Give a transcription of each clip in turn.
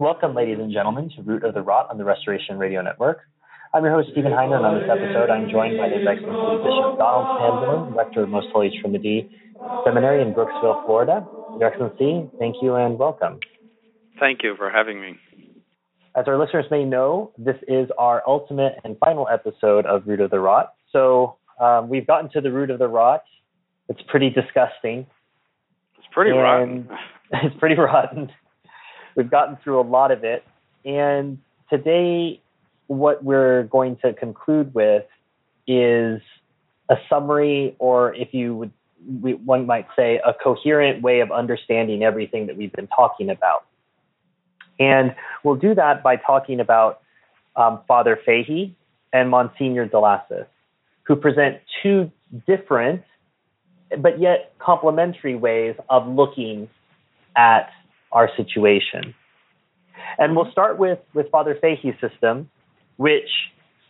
Welcome, ladies and gentlemen, to Root of the Rot on the Restoration Radio Network. I'm your host, Stephen Heiner, and on this episode, I'm joined by His Excellency Bishop Donald Sanborn, Rector of Most Holy Trinity Seminary in Brooksville, Florida. Your Excellency, thank you and welcome. Thank you for having me. As our listeners may know, this is our ultimate and final episode of Root of the Rot. So um, we've gotten to the root of the rot. It's pretty disgusting. It's pretty rotten. It's pretty rotten. We've gotten through a lot of it. And today, what we're going to conclude with is a summary, or if you would, we, one might say, a coherent way of understanding everything that we've been talking about. And we'll do that by talking about um, Father Fahey and Monsignor Delassus, who present two different but yet complementary ways of looking at our situation. And we'll start with, with Father Fahey's system, which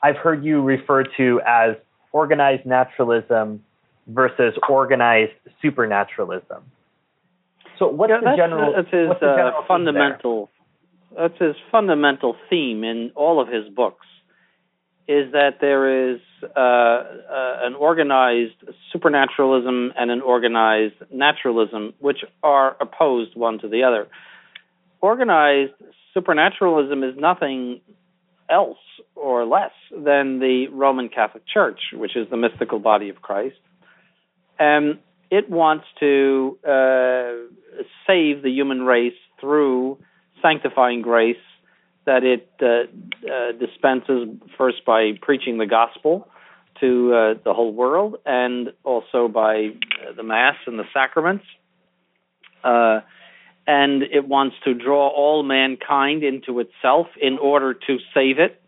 I've heard you refer to as organized naturalism versus organized supernaturalism. So what's yeah, the general that's his the uh, general fundamental that's his fundamental theme in all of his books is that there is uh, uh, an organized supernaturalism and an organized naturalism, which are opposed one to the other. Organized supernaturalism is nothing else or less than the Roman Catholic Church, which is the mystical body of Christ. And it wants to uh, save the human race through sanctifying grace that it uh, uh, dispenses first by preaching the gospel to uh, the whole world and also by the Mass and the sacraments. And it wants to draw all mankind into itself in order to save it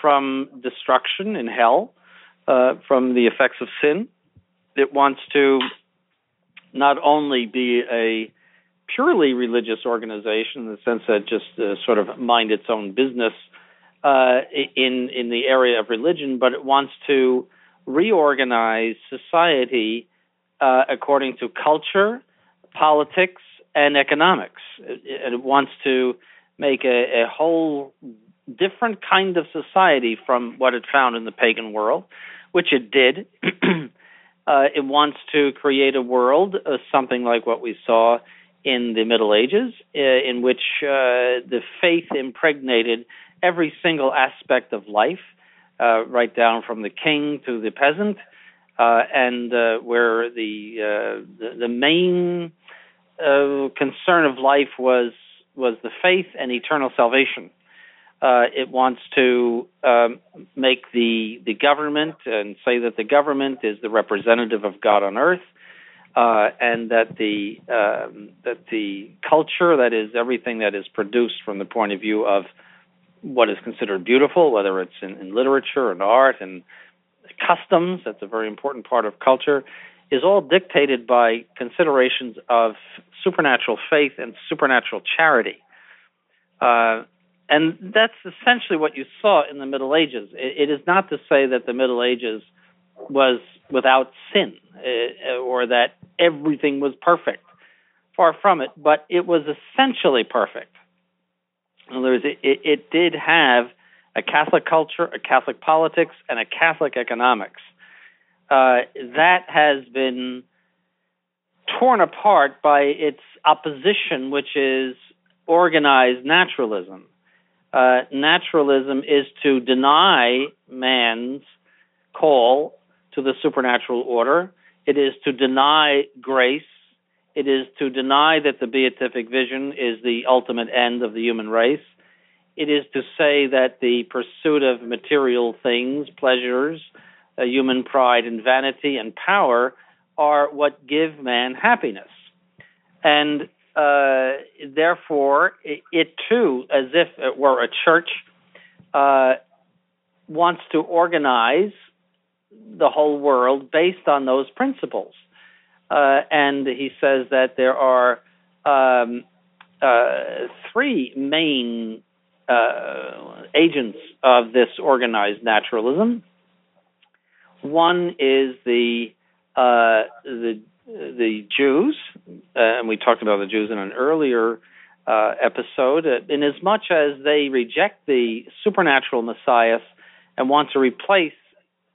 from destruction in hell, uh, from the effects of sin. It wants to not only be a purely religious organization in the sense that just uh, sort of mind its own business uh, in in the area of religion, but it wants to reorganize society uh, according to culture, politics, and economics. It, it wants to make a, a whole different kind of society from what it found in the pagan world, which it did. uh, it wants to create a world, uh, something like what we saw in the Middle Ages, uh, in which uh, the faith impregnated every single aspect of life, uh, right down from the king to the peasant, uh, and uh, where the, uh, the, the main concern of life was was the faith and eternal salvation. it wants to um, make the the government and say that the government is the representative of God on earth uh, and that the um, that the culture, that is everything that is produced from the point of view of what is considered beautiful, whether it's in, in literature and art and customs, that's a very important part of culture, is all dictated by considerations of supernatural faith and supernatural charity. Uh, and that's essentially what you saw in the Middle Ages. it, it is not to say that the Middle Ages was without sin uh, or that everything was perfect. Far from it, but it was essentially perfect. In other words, it, it, it did have a Catholic culture, a Catholic politics, and a Catholic economics. Uh, that has been torn apart by its opposition, which is organized naturalism. Uh, naturalism is to deny man's call to the supernatural order. It is to deny grace. It is to deny that the beatific vision is the ultimate end of the human race. It is to say that the pursuit of material things, pleasures, uh, human pride and vanity and power are what give man happiness. And uh, therefore, it, it, too, as if it were a church, uh, wants to organize the whole world based on those principles. Uh, and he says that there are um, uh, three main uh, agents of this organized naturalism. One is the uh, the the Jews, uh, and we talked about the Jews in an earlier uh, episode. In as much as they reject the supernatural Messiah and want to replace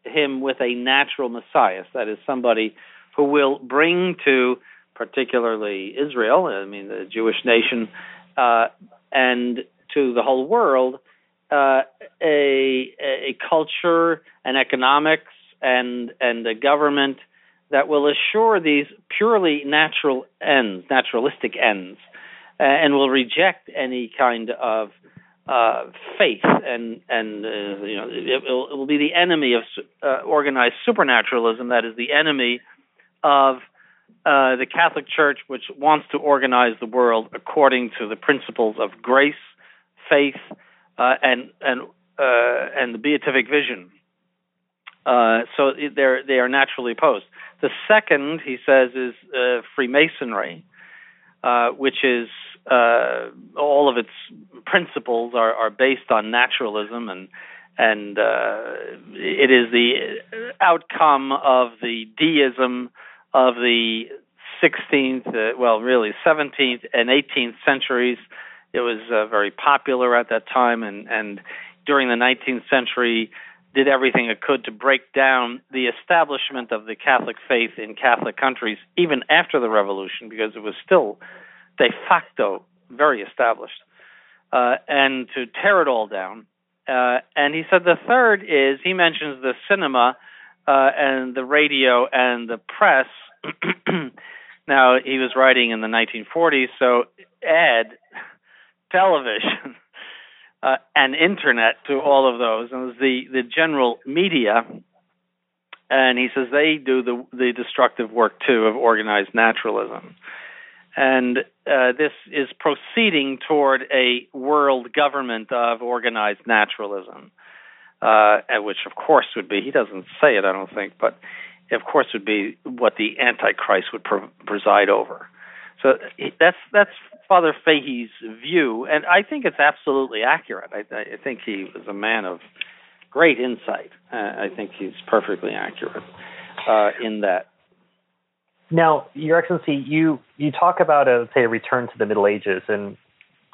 him with a natural Messiah, that is somebody who will bring to particularly Israel, I mean the Jewish nation, uh, and to the whole world, uh, a a culture and economics and and a government that will assure these purely natural ends, naturalistic ends, uh, and will reject any kind of uh, faith and and uh, you know it, will, it will be the enemy of uh, organized supernaturalism. That is the enemy of uh, the Catholic Church, which wants to organize the world according to the principles of grace, faith, uh, and and and the beatific vision. so they're they are naturally opposed. The second, he says, is uh, Freemasonry, uh, which is uh, all of its principles are, are based on naturalism and and uh, it is the outcome of the deism of the 16th, uh, well, really 17th and 18th centuries. It was uh, very popular at that time, and and during the 19th century, did everything it could to break down the establishment of the Catholic faith in Catholic countries, even after the revolution, because it was still de facto very established, uh, and to tear it all down. Uh, and he said the third is he mentions the cinema uh, and the radio and the press. now he was writing in the 1940s, so add television uh, and internet to all of those, and it the the general media. And he says they do the the destructive work too of organized naturalism, and uh, this is proceeding toward a world government of organized naturalism, uh, which of course would be he doesn't say it I don't think, but of course would be what the Antichrist would preside over. So that's that's Father Fahey's view, and I think it's absolutely accurate. I, I think he was a man of great insight. Uh, I think he's perfectly accurate uh, in that. Now, Your Excellency, you you talk about a say a return to the Middle Ages, and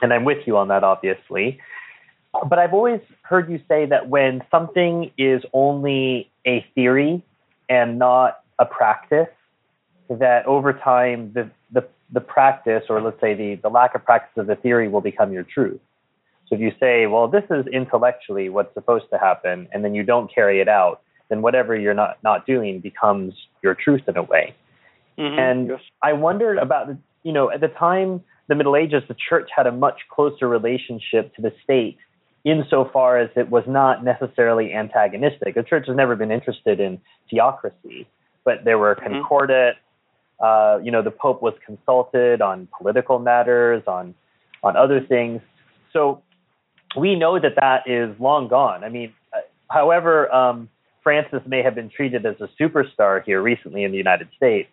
and I'm with you on that, obviously. But I've always heard you say that when something is only a theory and not a practice, that over time the the the practice, or let's say the, the lack of practice of the theory, will become your truth. So if you say, well, this is intellectually what's supposed to happen, and then you don't carry it out, then whatever you're not, not doing becomes your truth in a way. Mm-hmm. And yes. I wondered about, you know, at the time, the Middle Ages, the church had a much closer relationship to the state insofar as it was not necessarily antagonistic. The church has never been interested in theocracy, but there were mm-hmm. concordats uh, you know, the Pope was consulted on political matters, on on other things. So we know that that is long gone. I mean, uh, however, um, Francis may have been treated as a superstar here recently in the United States.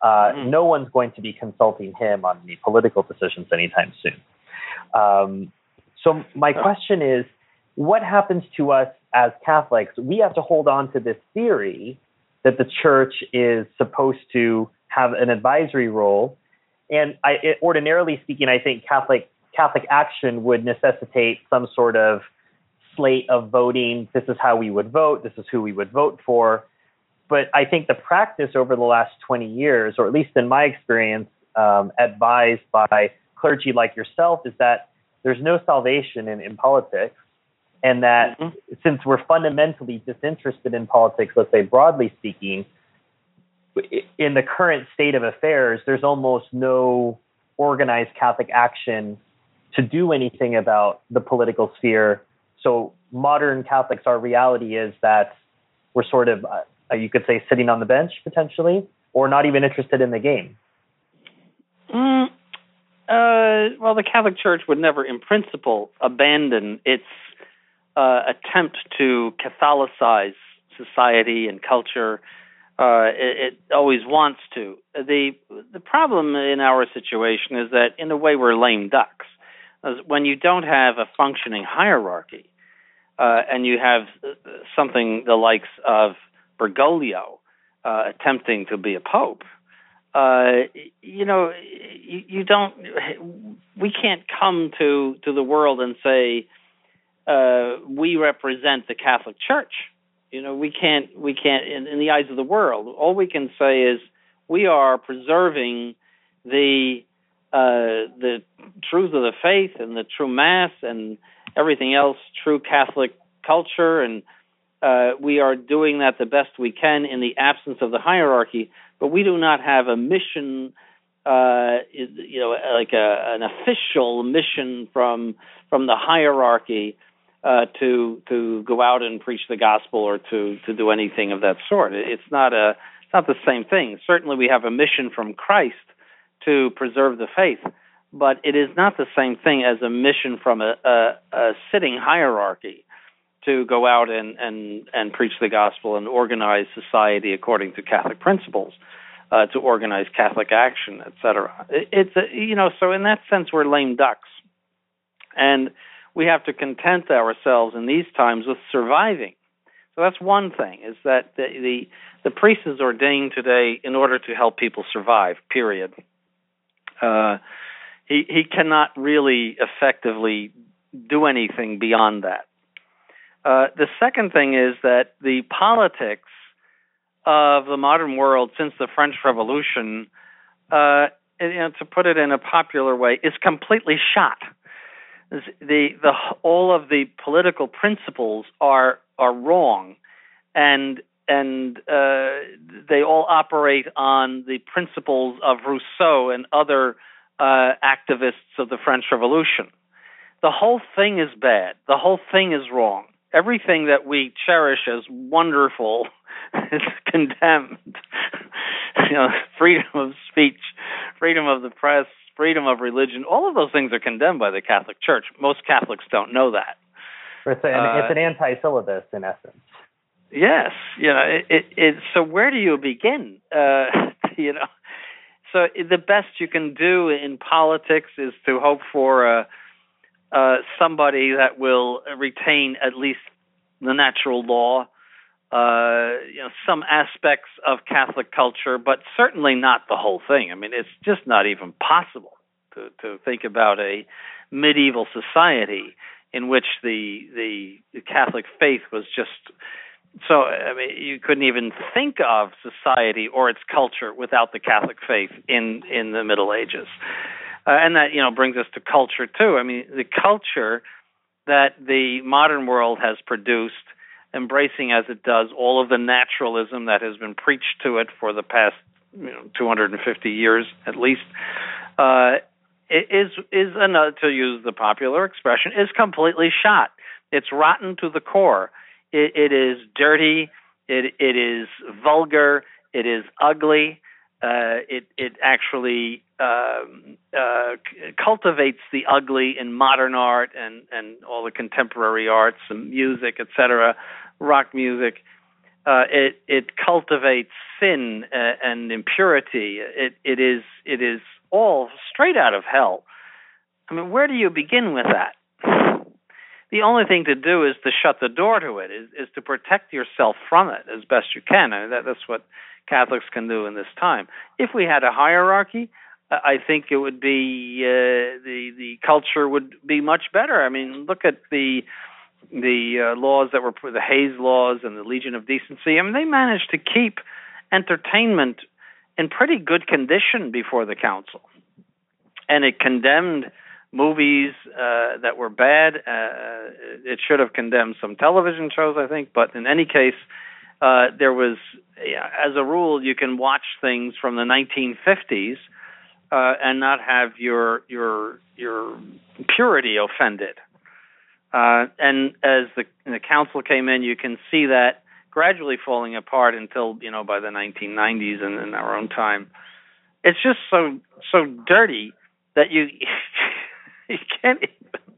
Uh, mm-hmm. No one's going to be consulting him on any political decisions anytime soon. Um, so my question is, what happens to us as Catholics? We have to hold on to this theory that the church is supposed to have an advisory role. And I, it, ordinarily speaking, I think Catholic Catholic action would necessitate some sort of slate of voting. This is how we would vote. This is who we would vote for. But I think the practice over the last 20 years, or at least in my experience, um, advised by clergy like yourself, is that there's no salvation in, in politics. and that mm-hmm. since we're fundamentally disinterested in politics, let's say broadly speaking, in the current state of affairs, there's almost no organized Catholic action to do anything about the political sphere. So modern Catholics, our reality is that we're sort of, uh, you could say, sitting on the bench potentially, or not even interested in the game. Mm, uh, well, the Catholic Church would never, in principle, abandon its uh, attempt to Catholicize society and culture. Uh, it, it, always wants to. the The problem in our situation is that, in a way, we're lame ducks. When you don't have a functioning hierarchy, uh, and you have something the likes of Bergoglio uh, attempting to be a pope, uh, you know, you, you, don't. We can't come to to the world and say uh, we represent the Catholic Church. You know, we can't. We can't. In, in the eyes of the world, all we can say is we are preserving the uh, the truth of the faith and the true mass and everything else, true Catholic culture, and uh, we are doing that the best we can in the absence of the hierarchy but we do not have a mission, uh, you know, like a, an official mission from from the hierarchy uh, to to go out and preach the gospel or to to do anything of that sort. It's not a it's not the same thing. Certainly, we have a mission from Christ to preserve the faith, but it is not the same thing as a mission from a, a, a sitting hierarchy to go out and, and, and preach the gospel and organize society according to Catholic principles, uh, to organize Catholic action, etc. It, it's a, you know so in that sense we're lame ducks, and we have to content ourselves in these times with surviving. So that's one thing is that the the, the priest is ordained today in order to help people survive. Period. Uh, he he cannot really effectively do anything beyond that. Uh, the second thing is that the politics of the modern world since the French Revolution, uh, you know, to put it in a popular way, is completely shot. The the all of the political principles are are wrong, and and uh, they all operate on the principles of Rousseau and other uh, activists of the French Revolution. The whole thing is bad. The whole thing is wrong everything that we cherish as wonderful is condemned. you know, freedom of speech, freedom of the press, freedom of religion, all of those things are condemned by the Catholic Church. Most Catholics don't know that. It's an, uh, it's an anti-syllabus in essence. Yes, you know, it, it, it so where do you begin? Uh, you know, so the best you can do in politics is to hope for a uh, somebody that will retain at least the natural law, uh, you know, some aspects of Catholic culture, but certainly not the whole thing. I mean, it's just not even possible to, to think about a medieval society in which the, the the Catholic faith was just so I mean you couldn't even think of society or its culture without the Catholic faith in in the Middle Ages. Uh, and that you know brings us to culture too. I mean, the culture that the modern world has produced, embracing as it does all of the naturalism that has been preached to it for the past you know, 250 years at least, uh, is is another to use the popular expression is completely shot. It's rotten to the core. it, it is dirty. It it is vulgar. It is ugly. Uh, it it actually um, uh, cultivates the ugly in modern art and and all the contemporary arts and music, etc., rock music. Uh, it it cultivates sin uh, and impurity. It it is it is all straight out of hell. I mean, where do you begin with that? The only thing to do is to shut the door to it, is, is to protect yourself from it as best you can. I mean, that, that's what Catholics can do in this time. If we had a hierarchy, I think it would be uh, the the culture would be much better. I mean, look at the the uh, laws that were the Hays laws and the Legion of Decency. I mean, they managed to keep entertainment in pretty good condition before the council, and it condemned movies uh, that were bad. Uh, it should have condemned some television shows, I think. But in any case, uh, there was, as a rule, you can watch things from the 1950s uh, and not have your your your purity offended. Uh, and as the the council came in, you can see that gradually falling apart until you know by the 1990s and in our own time. It's just so so dirty that you you can't even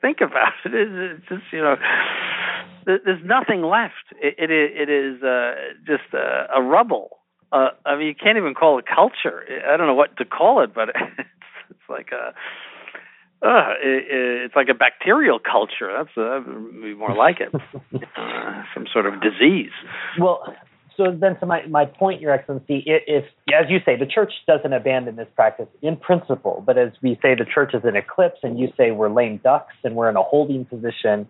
think about it. It's just you know there's nothing left. It it, it is uh, just a, a rubble. Uh, I mean, you can't even call it culture. I don't know what to call it, but it's, it's like a uh, it, it's like a bacterial culture. That's uh, more like it, uh, some sort of disease. Well, so then, to my my point, Your Excellency, if as you say, the church doesn't abandon this practice in principle, but as we say, the church is in eclipse, and you say we're lame ducks and we're in a holding position.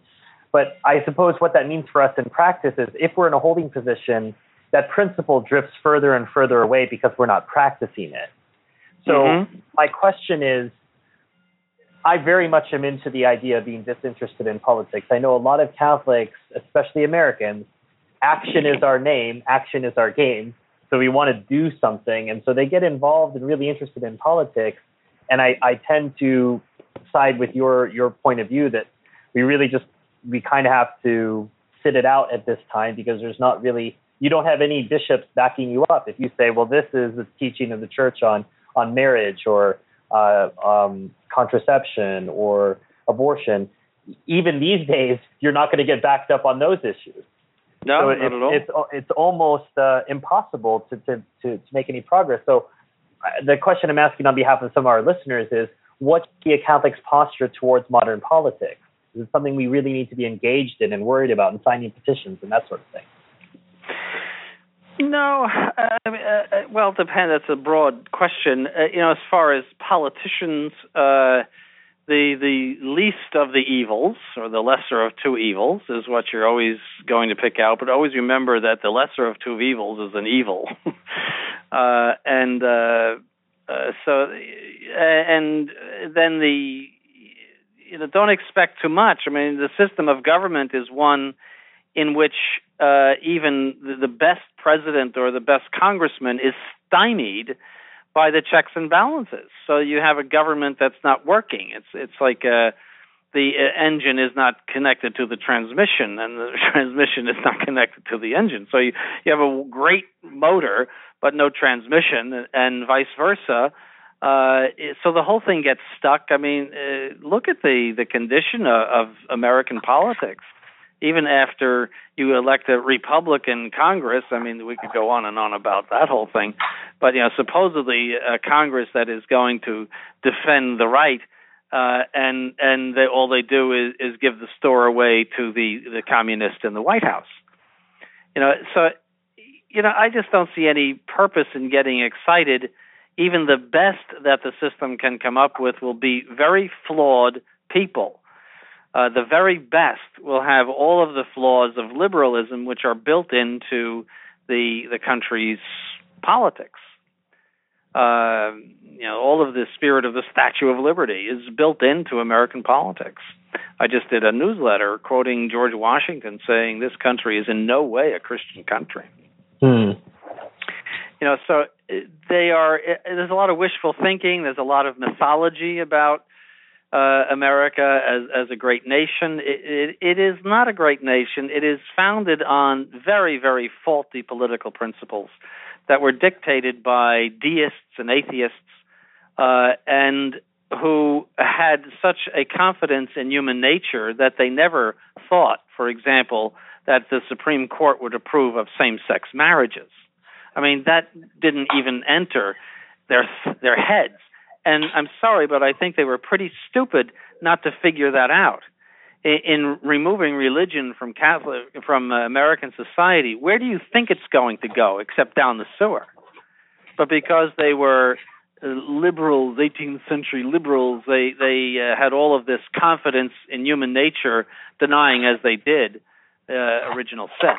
But I suppose what that means for us in practice is if we're in a holding position, that principle drifts further and further away because we're not practicing it. So mm-hmm. my question is I very much am into the idea of being disinterested in politics. I know a lot of Catholics, especially Americans, action is our name, action is our game. So we want to do something. And so they get involved and really interested in politics. And I, I tend to side with your, your point of view that we really just, we kind of have to sit it out at this time because there's not really, you don't have any bishops backing you up. If you say, well, this is the teaching of the church on, on marriage or uh, um, contraception or abortion, even these days, you're not going to get backed up on those issues. No, so not at all. It's, it's almost uh, impossible to, to, to, to, make any progress. So uh, the question I'm asking on behalf of some of our listeners is, what should be a Catholic's posture towards modern politics? Is it something we really need to be engaged in and worried about and signing petitions and that sort of thing? No, uh, uh, uh, well, depends. That's a broad question. Uh, you know, as far as politicians, uh, the the least of the evils, or the lesser of two evils, is what you're always going to pick out. But always remember that the lesser of two evils is an evil, uh, and so, and then the you know, don't expect too much. I mean, the system of government is one in which uh, even the best president or the best congressman is stymied by the checks and balances. So you have a government that's not working. It's it's like uh, the uh, engine is not connected to the transmission, and the transmission is not connected to the engine. So you you have a great motor but no transmission, and vice versa. Uh, so the whole thing gets stuck. I mean, uh, look at the the condition of, of American politics even after you elect a Republican Congress, I mean, we could go on and on about that whole thing, but you know, supposedly a Congress that is going to defend the right, uh, and and they, all they do is, is give the store away to the the communists in the White House. You know, so you know, I just don't see any purpose in getting excited. Even the best that the system can come up with will be very flawed people uh, the very best will have all of the flaws of liberalism, which are built into the the country's politics. Uh, you know, all of the spirit of the Statue of Liberty is built into American politics. I just did a newsletter quoting George Washington saying this country is in no way a Christian country. Hmm. You know, so uh, they are. Uh, there's a lot of wishful thinking. There's a lot of mythology about uh, America as as a great nation. It, it, it is not a great nation. It is founded on very very faulty political principles that were dictated by deists and atheists, uh, and who had such a confidence in human nature that they never thought, for example, that the Supreme Court would approve of same-sex marriages. I mean, that didn't even enter their their heads. And I'm sorry, but I think they were pretty stupid not to figure that out. In, in removing religion from Catholic from uh, American society, where do you think it's going to go except down the sewer? But because they were uh, liberals, 18th century liberals, they they uh, had all of this confidence in human nature, denying as they did uh, original sin.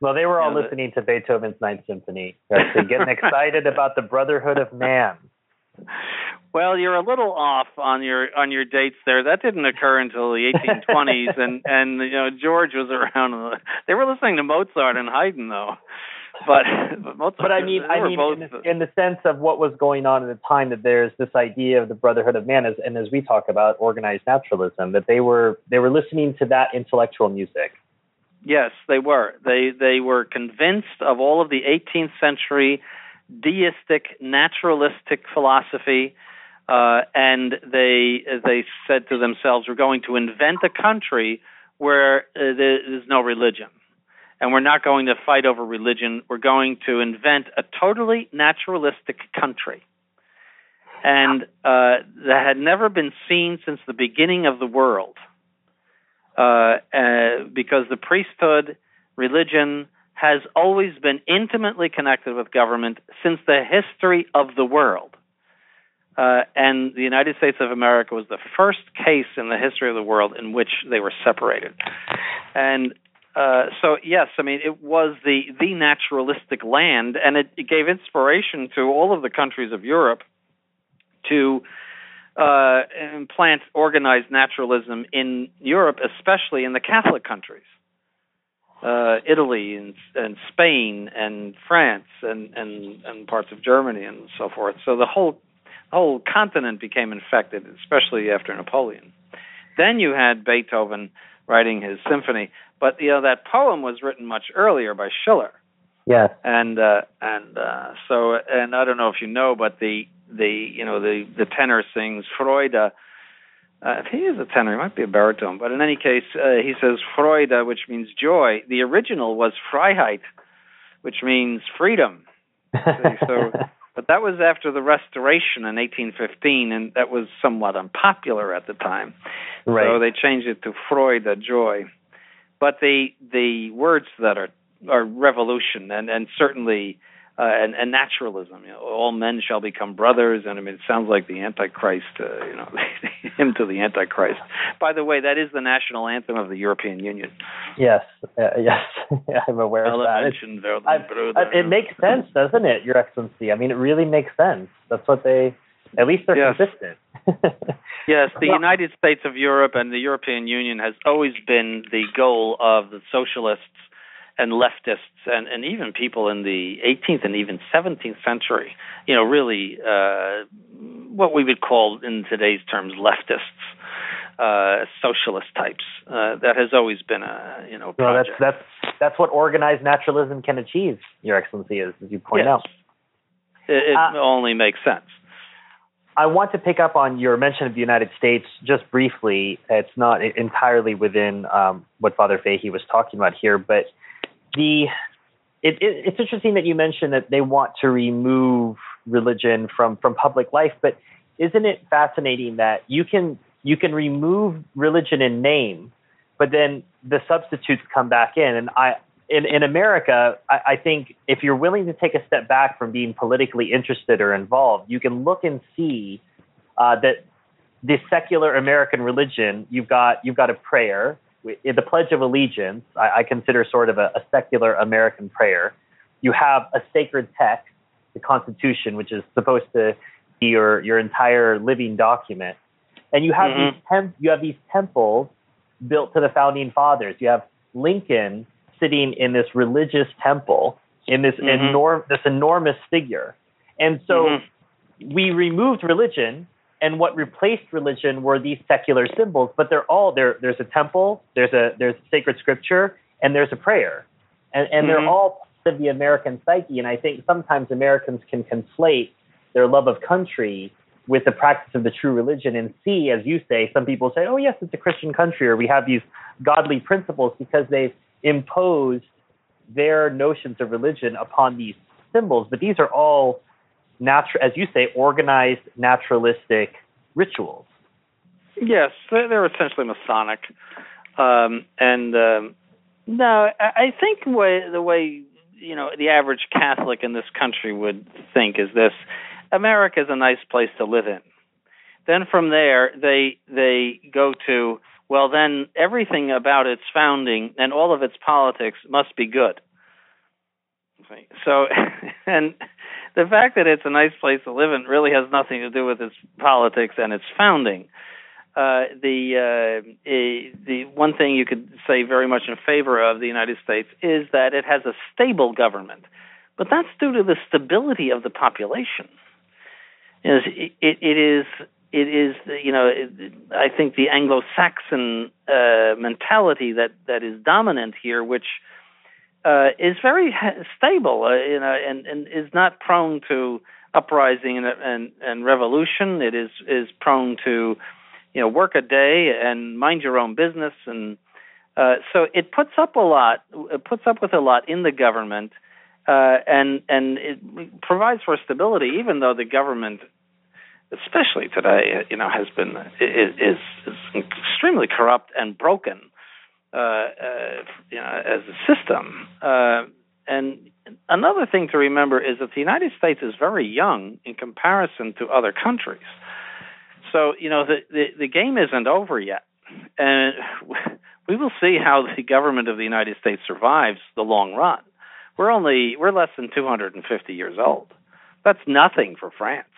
Well, they were all you know, listening the, to Beethoven's Ninth Symphony, right? So getting excited about the brotherhood of man. Well, you're a little off on your on your dates there. That didn't occur until the 1820s, and and you know George was around. They were listening to Mozart and Haydn, though. But but, Mozart, but I mean, I mean, both, in, the, in the sense of what was going on at the time, that there's this idea of the brotherhood of man, as, and as we talk about organized naturalism, that they were they were listening to that intellectual music. Yes, they were. They they were convinced of all of the 18th century deistic naturalistic philosophy uh, and they they said to themselves, "We're going to invent a country where uh, there is no religion, and we're not going to fight over religion. We're going to invent a totally naturalistic country." And uh, that had never been seen since the beginning of the world, uh, uh, because the priesthood, religion, has always been intimately connected with government since the history of the world. Uh, and the United States of America was the first case in the history of the world in which they were separated. And uh, so, yes, I mean, it was the the naturalistic land, and it, it gave inspiration to all of the countries of Europe to uh, implant organized naturalism in Europe, especially in the Catholic countries. Uh, Italy and, and Spain and France and, and, and parts of Germany and so forth. So the whole whole continent became infected, especially after Napoleon. Then you had Beethoven writing his symphony, but you know that poem was written much earlier by Schiller. Yes. And uh, and uh, so and I don't know if you know, but the the you know the the tenor sings Freude. Uh, he is a tenor, he might be a baritone, but in any case, uh, he says Freude, which means joy. The original was Freiheit, which means freedom. so but that was after the Restoration in 1815, and that was somewhat unpopular at the time. Right. So they changed it to Freude, joy. But the the words that are are revolution, and and certainly uh, and, and naturalism. You know, all men shall become brothers, and I mean, it sounds like the Antichrist. Uh, you know, hymn to the Antichrist. By the way, that is the national anthem of the European Union. Yes, uh, yes, I'm aware of that. It, it makes sense, doesn't it, Your Excellency? I mean, it really makes sense. That's what they. At least they're yes. consistent. yes, the United States of Europe and the European Union has always been the goal of the socialists and leftists and, and even people in the 18th and even 17th century, you know, really uh, what we would call in today's terms leftists, uh, socialist types. Uh, that has always been a you know. Well, that's that's that's what organized naturalism can achieve, Your Excellency, as, as you point yes. out. It, it uh, only makes sense. I want to pick up on your mention of the United States just briefly. It's not entirely within um, what Father Fahey was talking about here, but the it, it, it's interesting that you mentioned that they want to remove religion from from public life, but isn't it fascinating that you can you can remove religion in name, but then the substitutes come back in, and I. In, in America, I, I think if you're willing to take a step back from being politically interested or involved, you can look and see uh, that the secular American religion, you've got you've got a prayer, the Pledge of Allegiance, I, I consider sort of a, a, secular American prayer. You have a sacred text, the Constitution, which is supposed to be your, your entire living document. And you have, mm-hmm. these you have these temples built to the founding fathers. You have Lincoln sitting in this religious temple in this, mm-hmm. enorm- this enormous figure. And so mm-hmm. we removed religion and what replaced religion were these secular symbols but they're all there there's a temple there's a there's sacred scripture and there's a prayer and and mm-hmm. they're all part of the american psyche and i think sometimes americans can conflate their love of country with the practice of the true religion and see as you say some people say oh yes it's a christian country or we have these godly principles because they've imposed their notions of religion upon these symbols but these are all natural, as you say, organized naturalistic rituals. Yes, they're essentially Masonic, um, and um, no, I think way, the way you know the average Catholic in this country would think is this: America is a nice place to live in. Then from there, they they go to well, then everything about its founding and all of its politics must be good. So, and the fact that it's a nice place to live in really has nothing to do with its politics and its founding. Uh, the uh, the one thing you could say very much in favor of the United States is that it has a stable government, but that's due to the stability of the population. It, it, it is it is you know it, I think the Anglo-Saxon uh, mentality that that is dominant here, which uh, is very stable, uh, you know, and and is not prone to uprising and, and and revolution. It is is prone to you know work a day and mind your own business and uh, so it puts up a lot it puts up with a lot in the government uh, and and it provides for stability even though the government especially today you know has been is is extremely corrupt and broken you know as a system uh, and another thing to remember is that the United States is very young in comparison to other countries so you know the, the the game isn't over yet, and we will see how the government of the United States survives the long run. We're only we're less than 250 years old. That's nothing for France.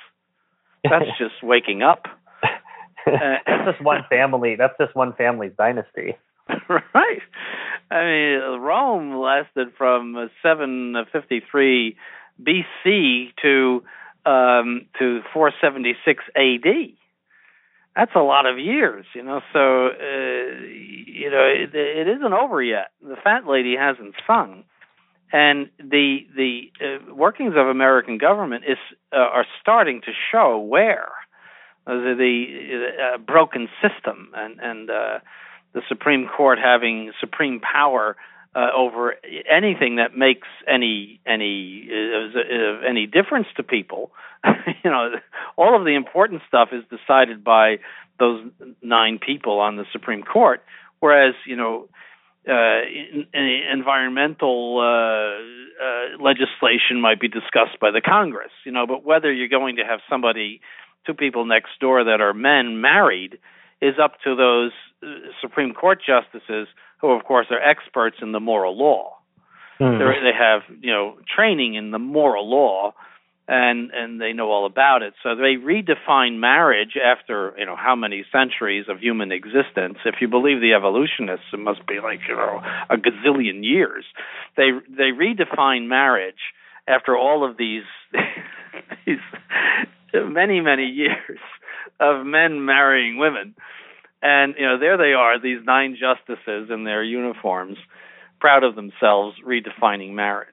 That's just waking up. that's just one family. That's just one family's dynasty. right. I mean, Rome lasted from 753 BC to um, to 476 AD that's a lot of years, you know. So, uh, you know, it, it isn't over yet. The fat lady hasn't sung, and the the uh, workings of American government is uh, are starting to show where the, the uh, broken system and and uh, the Supreme Court having supreme power uh, over anything that makes any any uh, any difference to people. you know, all of the important stuff is decided by those nine people on the Supreme Court, whereas you know. Uh, in, in environmental uh, uh, legislation might be discussed by the Congress, you know, but whether you're going to have somebody, two people next door that are men married, is up to those uh, Supreme Court justices, who of course are experts in the moral law. Mm. They have you know training in the moral law, and and they know all about it. So they redefine marriage after you know how many centuries of human existence. If you believe the evolutionists, it must be like you know a gazillion years. They they redefine marriage after all of these these many many years of men marrying women. And you know there they are, these nine justices in their uniforms, proud of themselves, redefining marriage.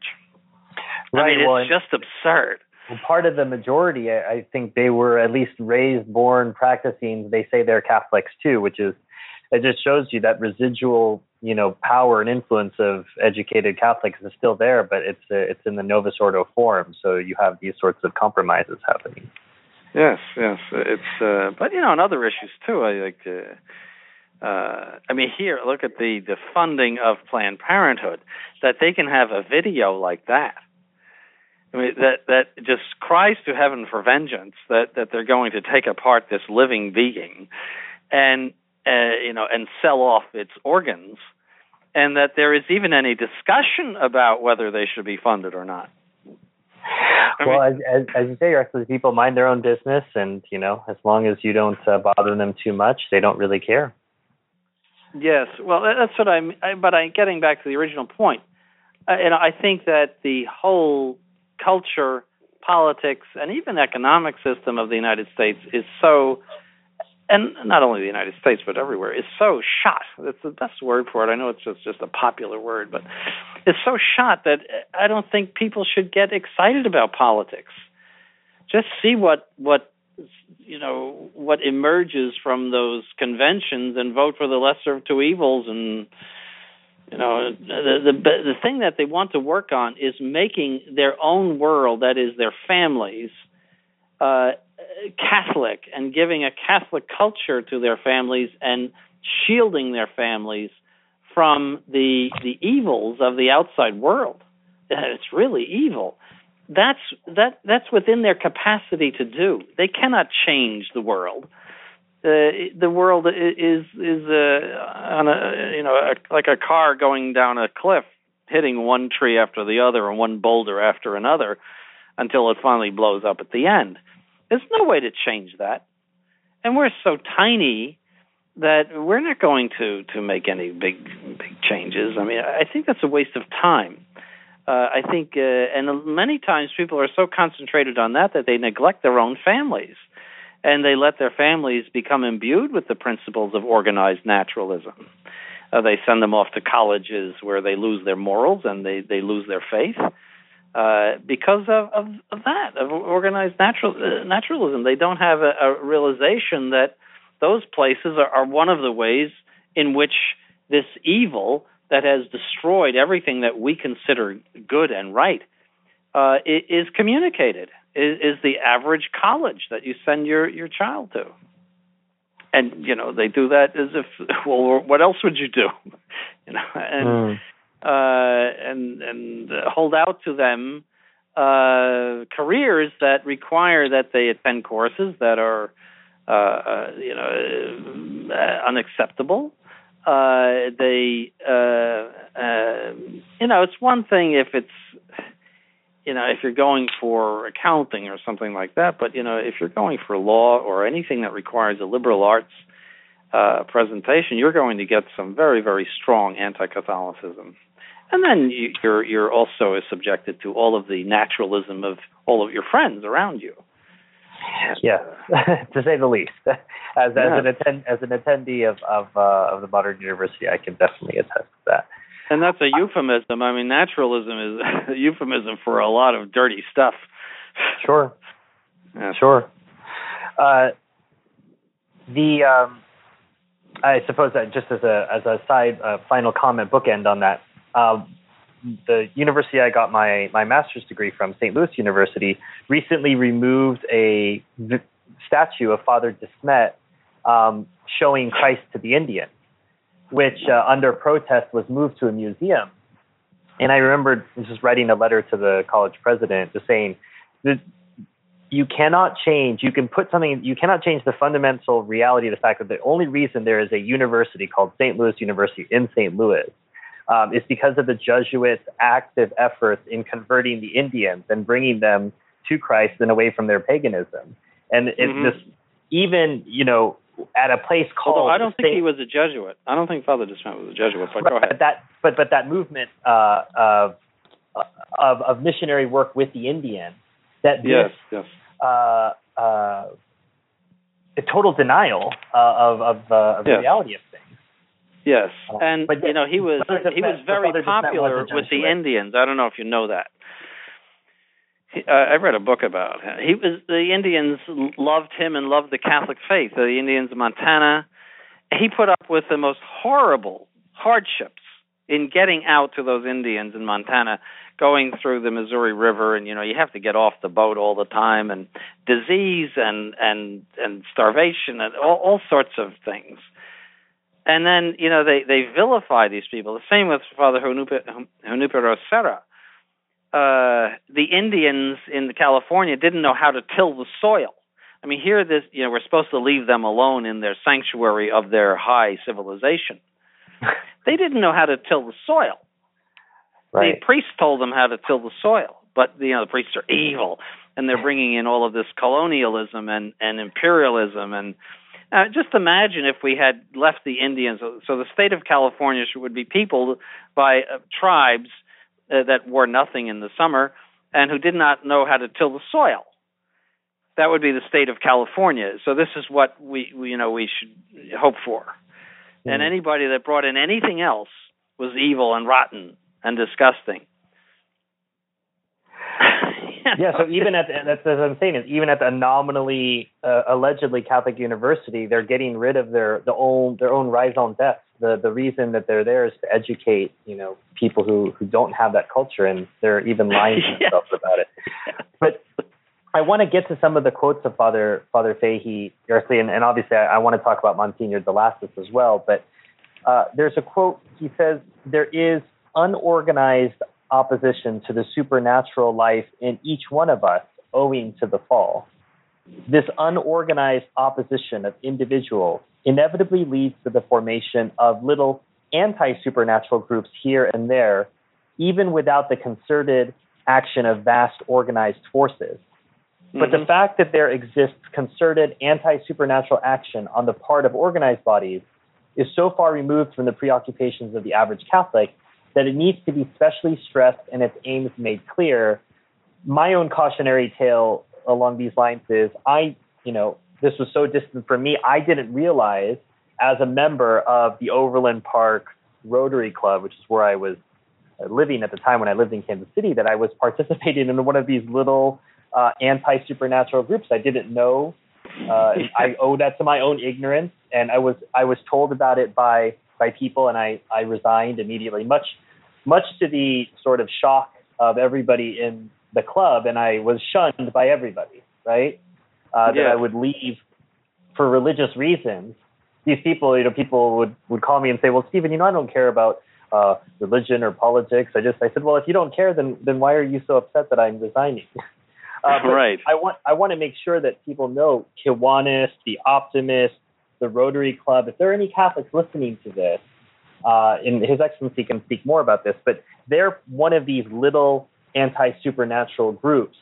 Right. I mean, it's well, just absurd well, part of the majority, I think they were at least raised, born, practicing. They say they're Catholics too, which is it just shows you that residual, you know, power and influence of educated Catholics is still there, but it's uh, it's in the Novus Ordo form. So you have these sorts of compromises happening. Yes, yes, it's uh, but you know, on other issues too. I like. Uh, uh, I mean, here, look at the the funding of Planned Parenthood. That they can have a video like that I mean, that that just cries to heaven for vengeance that that they're going to take apart this living being, and uh, you know, and sell off its organs, and that there is even any discussion about whether they should be funded or not. I well, mean, as, as, as you say, the people mind their own business, and you know, as long as you don't uh, bother them too much, they don't really care. Yes, well, that's what I'm. I, but I'm getting back to the original point, uh, and I think that the whole culture, politics, and even economic system of the United States is so, and not only the United States but everywhere, is so shot. That's the best word for it. I know it's just just a popular word, but it's so shot that I don't think people should get excited about politics. Just see what what you know what emerges from those conventions and vote for the lesser of two evils and you know, the, the the thing that they want to work on is making their own world, that is, their families, uh, Catholic, and giving a Catholic culture to their families, and shielding their families from the the evils of the outside world. It's really evil. That's that that's within their capacity to do. They cannot change the world uh, the world is is uh, on a you know a, like a car going down a cliff, hitting one tree after the other and one boulder after another. until it finally blows up at the end. There's no way to change that. And we're so tiny that we're not going to to make any big big changes. I mean, I think that's a waste of time. Uh, I think, uh, and many times people are so concentrated on that that they neglect their own families, and they let their families become imbued with the principles of organized naturalism. Uh, they send them off to colleges where they lose their morals and they they lose their faith. Uh, because of, of, of that, of organized natural, uh, naturalism. They don't have a, a realization that those places are, are one of the ways in which this evil that has destroyed everything that we consider good and right uh, is communicated. Is, is the average college that you send your your child to, and you know they do that as if well, what else would you do, you know, and. Mm and and hold out to them uh, careers that require that they attend courses that are uh, uh you know uh, unacceptable. Uh, they you know it's one thing if it's you know if you're going for accounting or something like that, but you know if you're going for law or anything that requires a liberal arts uh, presentation, you're going to get some very, very strong anti-Catholicism and then you, you're you're also subjected to all of the naturalism of all of your friends around you. Yeah, to say the least. As yeah. as an attend as an attendee of of uh, of the modern university, I can definitely attest to that. And that's a euphemism. I mean, naturalism is a euphemism for a lot of dirty stuff. Sure. Yeah. Sure. Uh, the um, I suppose that just as a as a side uh, final comment bookend on that, um, the university I got my, my master's degree from, St. Louis University, recently removed a v- statue of Father De Smet um, showing Christ to the Indian, which uh, under protest was moved to a museum. And I remember just writing a letter to the college president just saying, you cannot change, you can put something, you cannot change the fundamental reality of the fact that the only reason there is a university called St. Louis University in St. Louis um, is because of the Jesuits' active efforts in converting the Indians and bringing them to Christ and away from their paganism. And it's mm-hmm. this, even, you know, at a place called. Although I don't think he was a Jesuit. I don't think Father De was a Jesuit. But right, go ahead. But that, but but that movement uh, of, of of missionary work with the Indian, that this, yes, yes. Uh, uh, a total denial uh, of of, uh, of yes. the reality of things. Yes, uh, and but, you know he was he was very popular with the Indians. I don't know if you know that. He, uh, I read a book about him. He was the Indians loved him and loved the Catholic faith. The Indians of Montana. He put up with the most horrible hardships in getting out to those Indians in Montana, going through the Missouri River, and you know you have to get off the boat all the time, and disease and and and starvation and all, all sorts of things and then you know they they vilify these people. The same with Father Junipero Serra. Uh, the Indians in California didn't know how to till the soil. I mean, here this you know we're supposed to leave them alone in their sanctuary of their high civilization. they didn't know how to till the soil. Right. The priests told them how to till the soil, but you know the priests are evil, and they're bringing in all of this colonialism and and imperialism and uh, just imagine if we had left the Indians. So the state of California would be peopled by uh, tribes uh, that wore nothing in the summer and who did not know how to till the soil. That would be the state of California. So this is what we, we you know we should hope for. And anybody that brought in anything else was evil and rotten and disgusting. yeah, so even at that's what I'm saying is even at the nominally uh, allegedly Catholic university, they're getting rid of their the own their own raison d'être. The the reason that they're there is to educate you know people who who don't have that culture, and they're even lying to themselves about it. But I want to get to some of the quotes of Father Father Fahey Garcia, and, and obviously I, I, want to talk about Monsignor De Lassus as well. But uh, there's a quote. He says there is unorganized opposition to the supernatural life in each one of us owing to the fall. This unorganized opposition of individuals inevitably leads to the formation of little anti supernatural groups here and there, even without the concerted action of vast organized forces. But Mhm. the fact that there exists concerted anti supernatural action on the part of organized bodies is so far removed from the preoccupations of the average Catholic that it needs to be specially stressed and its aims made clear. My own cautionary tale along these lines is I, you know, this was so distant from me, I didn't realize as a member of the Overland Park Rotary Club, which is where I was uh, living at the time when I lived in Kansas City, that I was participating in one of these little uh, anti supernatural groups. I didn't know. Uh, I owe that to my own ignorance, and I was I was told about it by by people, and I I resigned immediately, much much to the sort of shock of everybody in the club, and I was shunned by everybody. Right, uh, that I would leave for religious reasons. These people, you know, people would would call me and say, "Well, Stephen, you know, I don't care about uh, religion or politics." I just I said, "Well, if you don't care, then then why are you so upset that I'm resigning?" Uh, Right. I want I want to make sure that people know Kiwanis, the Optimist, the Rotary Club. If there are any Catholics listening to this, uh, and His Excellency can speak more about this, but they're one of these little anti-supernatural groups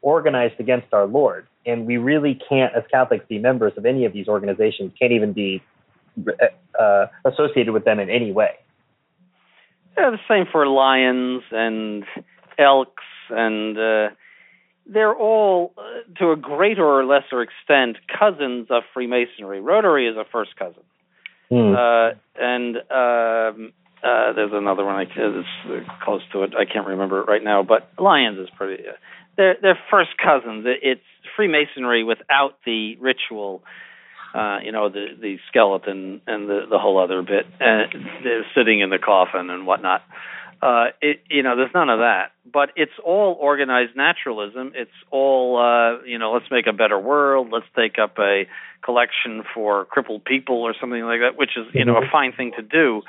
organized against our Lord, and we really can't, as Catholics, be members of any of these organizations. Can't even be uh, associated with them in any way. Yeah, the same for lions and elks, and uh, they're all, uh, to a greater or lesser extent, cousins of Freemasonry. Rotary is a first cousin, Hmm. uh, and um, uh, there's another one I it's uh, close to it. I can't remember it right now, but lions is pretty. Uh, they're they're first cousins. It's Freemasonry without the ritual. Uh, you know the the skeleton and the the whole other bit, and they're sitting in the coffin and whatnot. Uh, it you know there's none of that, but it's all organized naturalism. It's all uh, you know. Let's make a better world. Let's take up a collection for crippled people or something like that, which is you know a fine thing to do,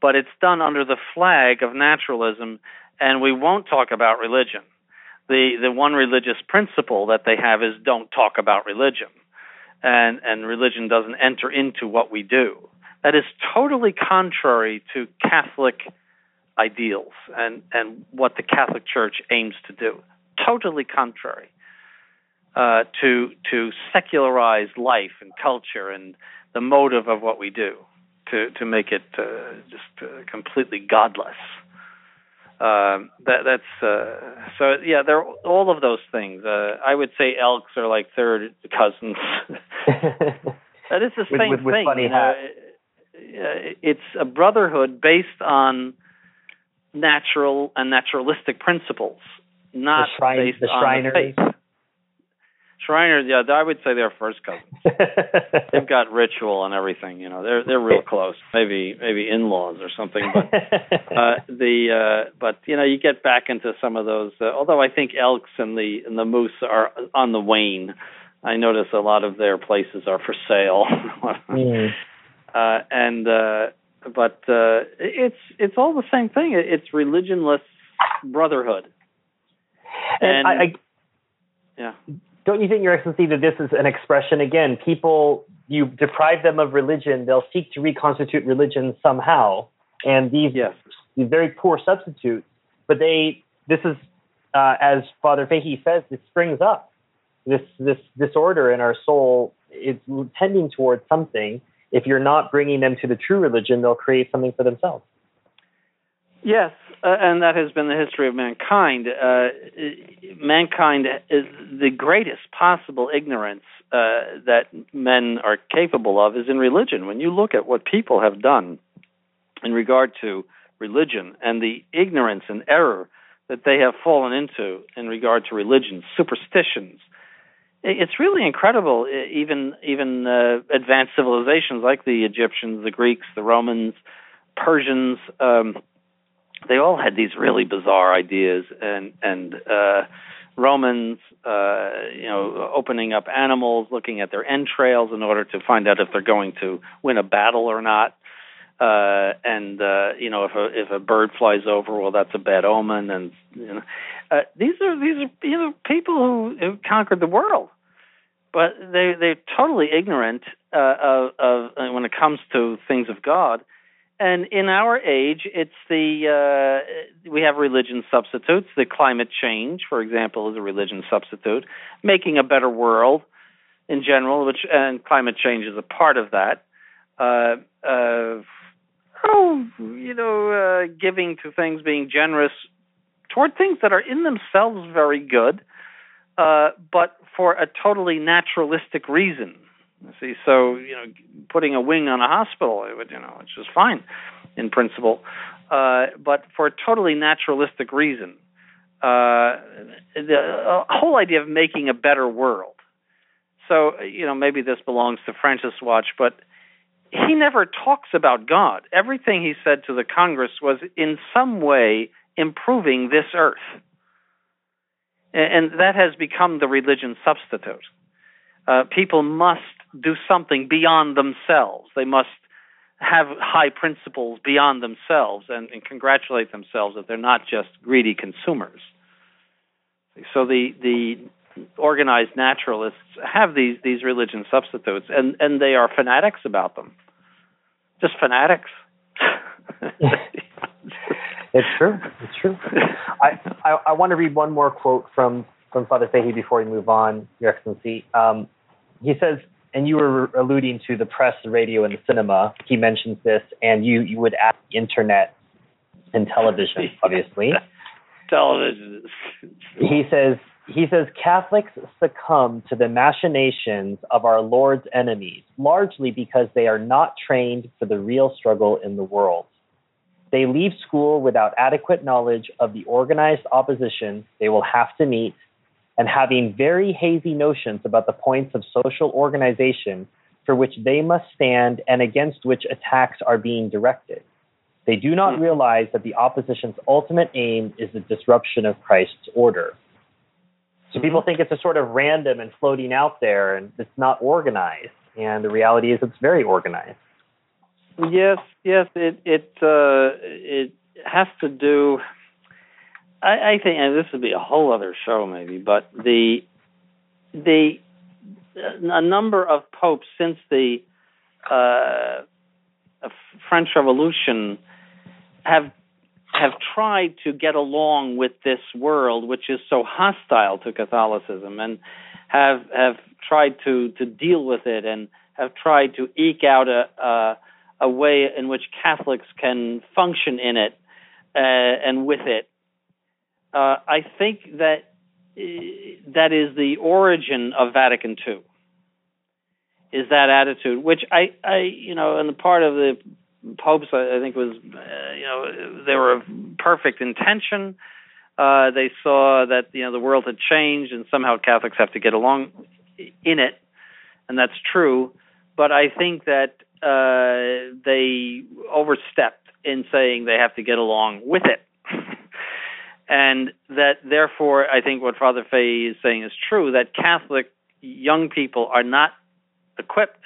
but it's done under the flag of naturalism, and we won't talk about religion. The the one religious principle that they have is don't talk about religion and and religion doesn't enter into what we do. That is totally contrary to Catholic ideals and and what the Catholic Church aims to do. Totally contrary uh, to to secularize life and culture and the motive of what we do to to make it uh, just uh, completely godless. Um, that that's uh, so yeah. They're all of those things. Uh, I would say elks are like third cousins. that is the With- same with- with thing. funny know. Uh, It's a brotherhood based on natural and naturalistic principles, not The shrine- based the on Shriners. faith. Shriners, yeah, I would say they're first cousins. They've got ritual and everything. You know, they're they're real close. Maybe maybe in-laws or something, but uh, the uh, but you know you get back into some of those. Uh, although I think elks and the and the moose are on the wane. I notice a lot of their places are for sale. Hmm. uh, and uh, but uh, it's it's all the same thing. It's religionless brotherhood. And, And- I, I, Yeah. don't you think, Your Excellency, that this is an expression again? People, you deprive them of religion, they'll seek to reconstitute religion somehow, and these Yes. these very poor substitutes. But they, this is, uh, as Father Fahey says, it springs up. This this disorder in our soul is tending towards something. If you're not bringing them to the true religion, they'll create something for themselves. Yes, uh, and that has been the history of mankind. Uh, mankind is the greatest possible ignorance uh, that men are capable of is in religion. When you look at what people have done in regard to religion and the ignorance and error that they have fallen into in regard to religion, superstitions, it's really incredible. Even even uh, advanced civilizations like the Egyptians, the Greeks, the Romans, Persians. Um, they all had these really bizarre ideas and and uh Romans uh you know opening up animals looking at their entrails in order to find out if they're going to win a battle or not uh and uh you know if a if a bird flies over well that's a bad omen and you know uh, these are these are you know people who, who conquered the world but they they're totally ignorant uh of of uh, when it comes to things of God and in our age, it's the uh, we have religion substitutes. The climate change, for example, is a religion substitute. Making a better world in general, which and climate change is a part of that. Uh, uh, oh, you know, uh, giving to things, being generous toward things that are in themselves very good, uh, but for a totally naturalistic reason. See, so you know, putting a wing on a hospital, it would, you know, it's just fine in principle, uh, but for a totally naturalistic reason. Uh, the whole idea of making a better world. So you know, maybe this belongs to Francis Watch, but he never talks about God. Everything he said to the Congress was in some way improving this earth. And that has become the religion substitute. Uh, people must do something beyond themselves. They must have high principles beyond themselves and, and congratulate themselves that they're not just greedy consumers. So the the organized naturalists have these these religion substitutes, and and they are fanatics about them. Just fanatics. it's true. It's true. I, I, I want to read one more quote from from Father Fahey before we move on, Your Excellency. Um, he says, and you were alluding to the press, the radio, and the cinema. He mentions this, and you you would add internet and television, obviously. television. he says he says Catholics succumb to the machinations of our Lord's enemies, largely because they are not trained for the real struggle in the world. They leave school without adequate knowledge of the organized opposition they will have to meet and having very hazy notions about the points of social organization for which they must stand and against which attacks are being directed. They do not hmm. realize that the opposition's ultimate aim is the disruption of Christ's order. So people think it's a sort of random and floating out there and it's not organized. And the reality is it's very organized. Yes, yes, it it uh, it has to do I, I think, and this would be a whole other show maybe, but the the a number of popes since the uh, French Revolution have have tried to get along with this world, which is so hostile to Catholicism, and have have tried to to deal with it, and have tried to eke out a a, a way in which Catholics can function in it uh, and with it uh, I think that uh, that is the origin of Vatican II. Is that attitude, which I, I, you know, and the part of the popes, I, I think was, uh, you know, they were of perfect intention. Uh, they saw that you know the world had changed, and somehow Catholics have to get along in it, and that's true. But I think that uh, they overstepped in saying they have to get along with it and that therefore I think what Father Fahey is saying is true that Catholic young people are not equipped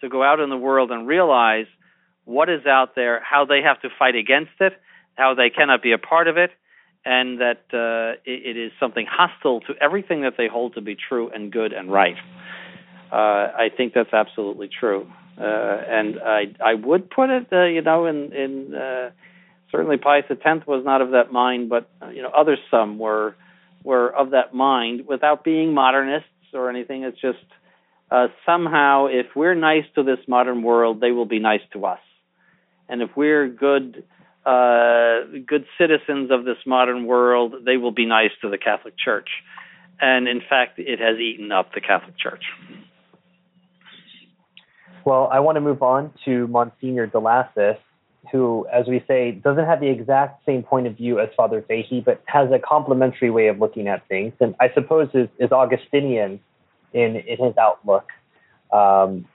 to go out in the world and realize what is out there, how they have to fight against it, how they cannot be a part of it, and that uh, it, it is something hostile to everything that they hold to be true and good and right. Uh, I think that's absolutely true, uh, and I I would put it, uh, you know, in in uh, certainly Pius X was not of that mind, but uh, you know others some were were of that mind without being modernists or anything. It's just uh, somehow if we're nice to this modern world, they will be nice to us, and if we're good uh, good citizens of this modern world, they will be nice to the Catholic Church. And in fact, it has eaten up the Catholic Church. Well, I want to move on to Monsignor Delassus who, as we say, doesn't have the exact same point of view as Father Fahey, but has a complementary way of looking at things, and I suppose is, is Augustinian in in his outlook. Um,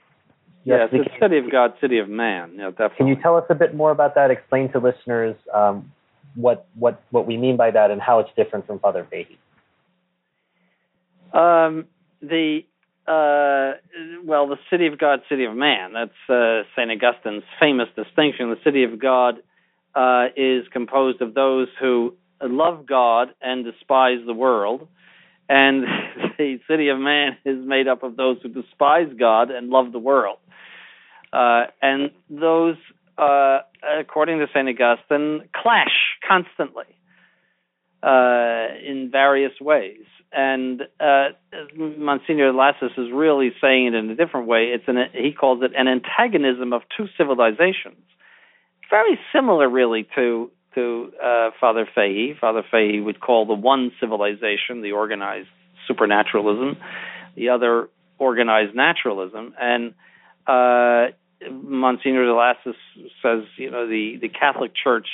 yes, it's city of God, city of man. Yeah, definitely. Can you tell us a bit more about that? Explain to listeners um, what what what we mean by that and how it's different from Father Fahey. Um, the uh, well, the city of God, city of man. That's uh, St. Augustine's famous distinction. The city of God uh, is composed of those who love God and despise the world. And the city of man is made up of those who despise God and love the world. Uh, and those uh, according to St. Augustine, clash constantly uh, in various ways. And uh, Monsignor Lassus is really saying it in a different way. It's an, he calls it an antagonism of two civilizations. Very similar, really, to to uh, Father Fahey. Father Fahey would call the one civilization the organized supernaturalism, the other organized naturalism, and uh, Monsignor de Lassus says, you know, the, the Catholic Church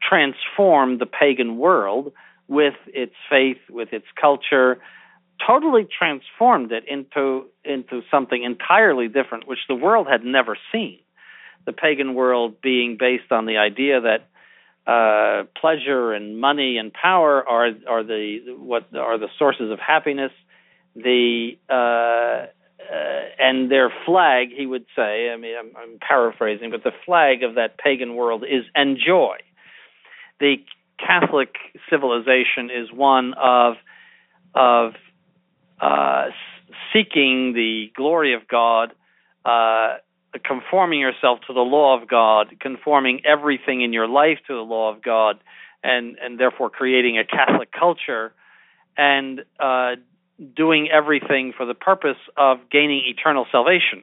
transformed the pagan world with its faith, with its culture, totally transformed it into into something entirely different, which the world had never seen. The pagan world being based on the idea that uh, pleasure and money and power are are the what are the sources of happiness. The uh, uh, and their flag, he would say, I mean, I'm, I'm, paraphrasing, but the flag of that pagan world is enjoy. The Catholic civilization is one of of uh, seeking the glory of God, uh, conforming yourself to the law of God, conforming everything in your life to the law of God, and and therefore creating a Catholic culture, and uh, doing everything for the purpose of gaining eternal salvation,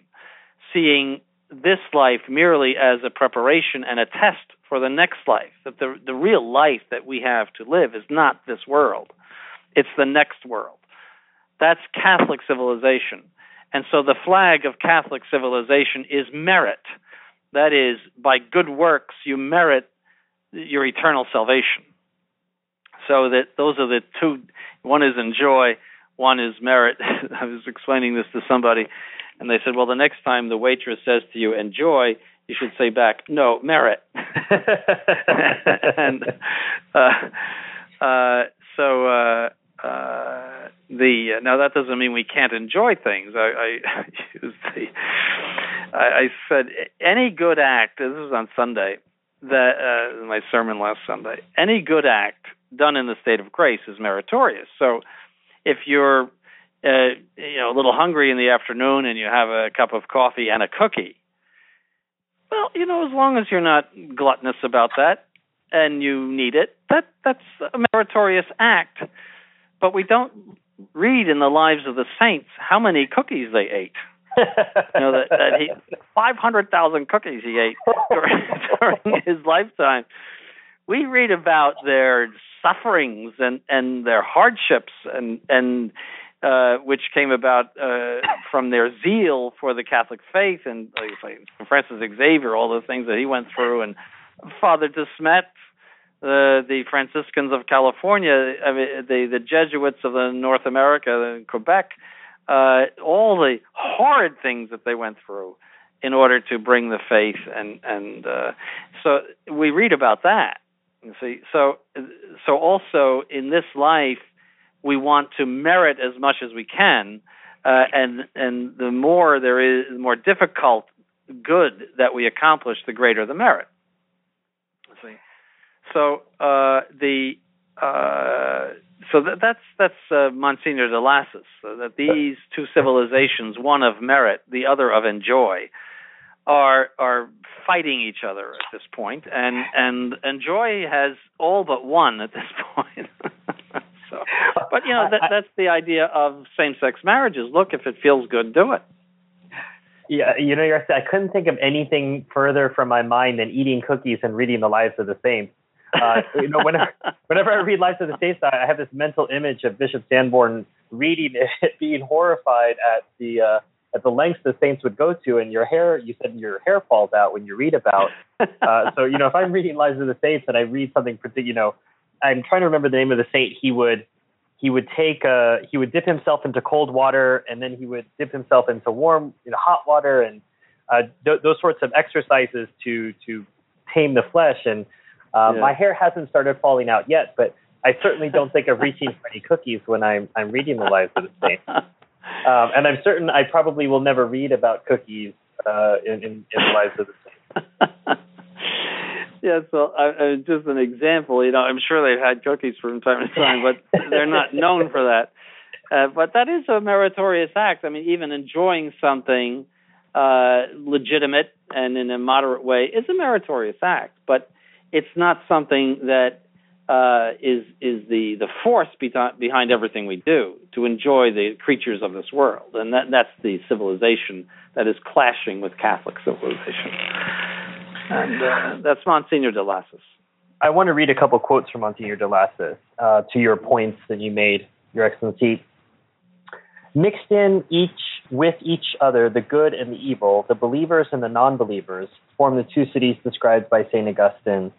seeing this life merely as a preparation and a test for the next life. That the the real life that we have to live is not this world; it's the next world. That's Catholic civilization. And so the flag of Catholic civilization is merit. That is, by good works, you merit your eternal salvation. So that those are the two. One is enjoy, one is merit. I was explaining this to somebody, and they said, "Well, the next time the waitress says to you, enjoy,' you should say back, no, merit." and uh, uh, so uh, uh, the now that doesn't mean we can't enjoy things. I, I used the I, I said any good act. This was on Sunday. That uh, my sermon last Sunday. Any good act done in the state of grace is meritorious. So if you're uh, you know a little hungry in the afternoon and you have a cup of coffee and a cookie, well, you know, as long as you're not gluttonous about that and you need it, that that's a meritorious act. But we don't read in the lives of the saints how many cookies they ate. you know that, that he five hundred thousand cookies he ate during, during his lifetime. We read about their sufferings and and their hardships and and uh, which came about uh, from their zeal for the Catholic faith and like, Francis Xavier, all the things that he went through, and Father de Smet, uh, the Franciscans of California, I mean, the the Jesuits of the North America, Quebec, uh, all the horrid things that they went through in order to bring the faith, and and uh, so we read about that you see, so so also in this life, we want to merit as much as we can, uh, and and the more there is, the more difficult good that we accomplish, the greater the merit. See, so uh, the uh, so that, that's that's uh, Monsignor de Lassus. So that these two civilizations, one of merit, the other of enjoy, are are fighting each other at this point, and and and Joy has all but won at this point. so, but you know that that's the idea of same-sex marriages. Look, if it feels good, do it. Yeah, you know, I couldn't think of anything further from my mind than eating cookies and reading the lives of the saints. Uh, you know, whenever whenever I read Lives of the Saints, I have this mental image of Bishop Sanborn reading it, being horrified at the uh, at the lengths the saints would go to, and your hair, you said your hair falls out when you read about. Uh, so, you know, if I'm reading Lives of the Saints and I read something particular, you know, I'm trying to remember the name of the saint. He would he would take uh he would dip himself into cold water and then he would dip himself into warm you know hot water and uh, th- those sorts of exercises to to tame the flesh and uh, yeah. my hair hasn't started falling out yet but I certainly don't think of reaching for any cookies when I'm I'm reading the lives of the saints. Um, and I'm certain I probably will never read about cookies uh, in, in, in the lives of the saints. yeah, so uh, just an example. You know, I'm sure they've had cookies from time to time, but they're not known for that. Uh, but that is a meritorious act. I mean, even enjoying something uh, legitimate and in a moderate way, is a meritorious act. But it's not something that uh, is is the the force behind everything we do to enjoy the creatures of this world, and that that's the civilization that is clashing with Catholic civilization, and uh, that's Monsignor de Lassus. I want to read a couple quotes from Monsignor de Lassus uh, to your points that you made, Your Excellency. Mixed in each with each other, the good and the evil, the believers and the non-believers, form the two cities described by Saint Augustine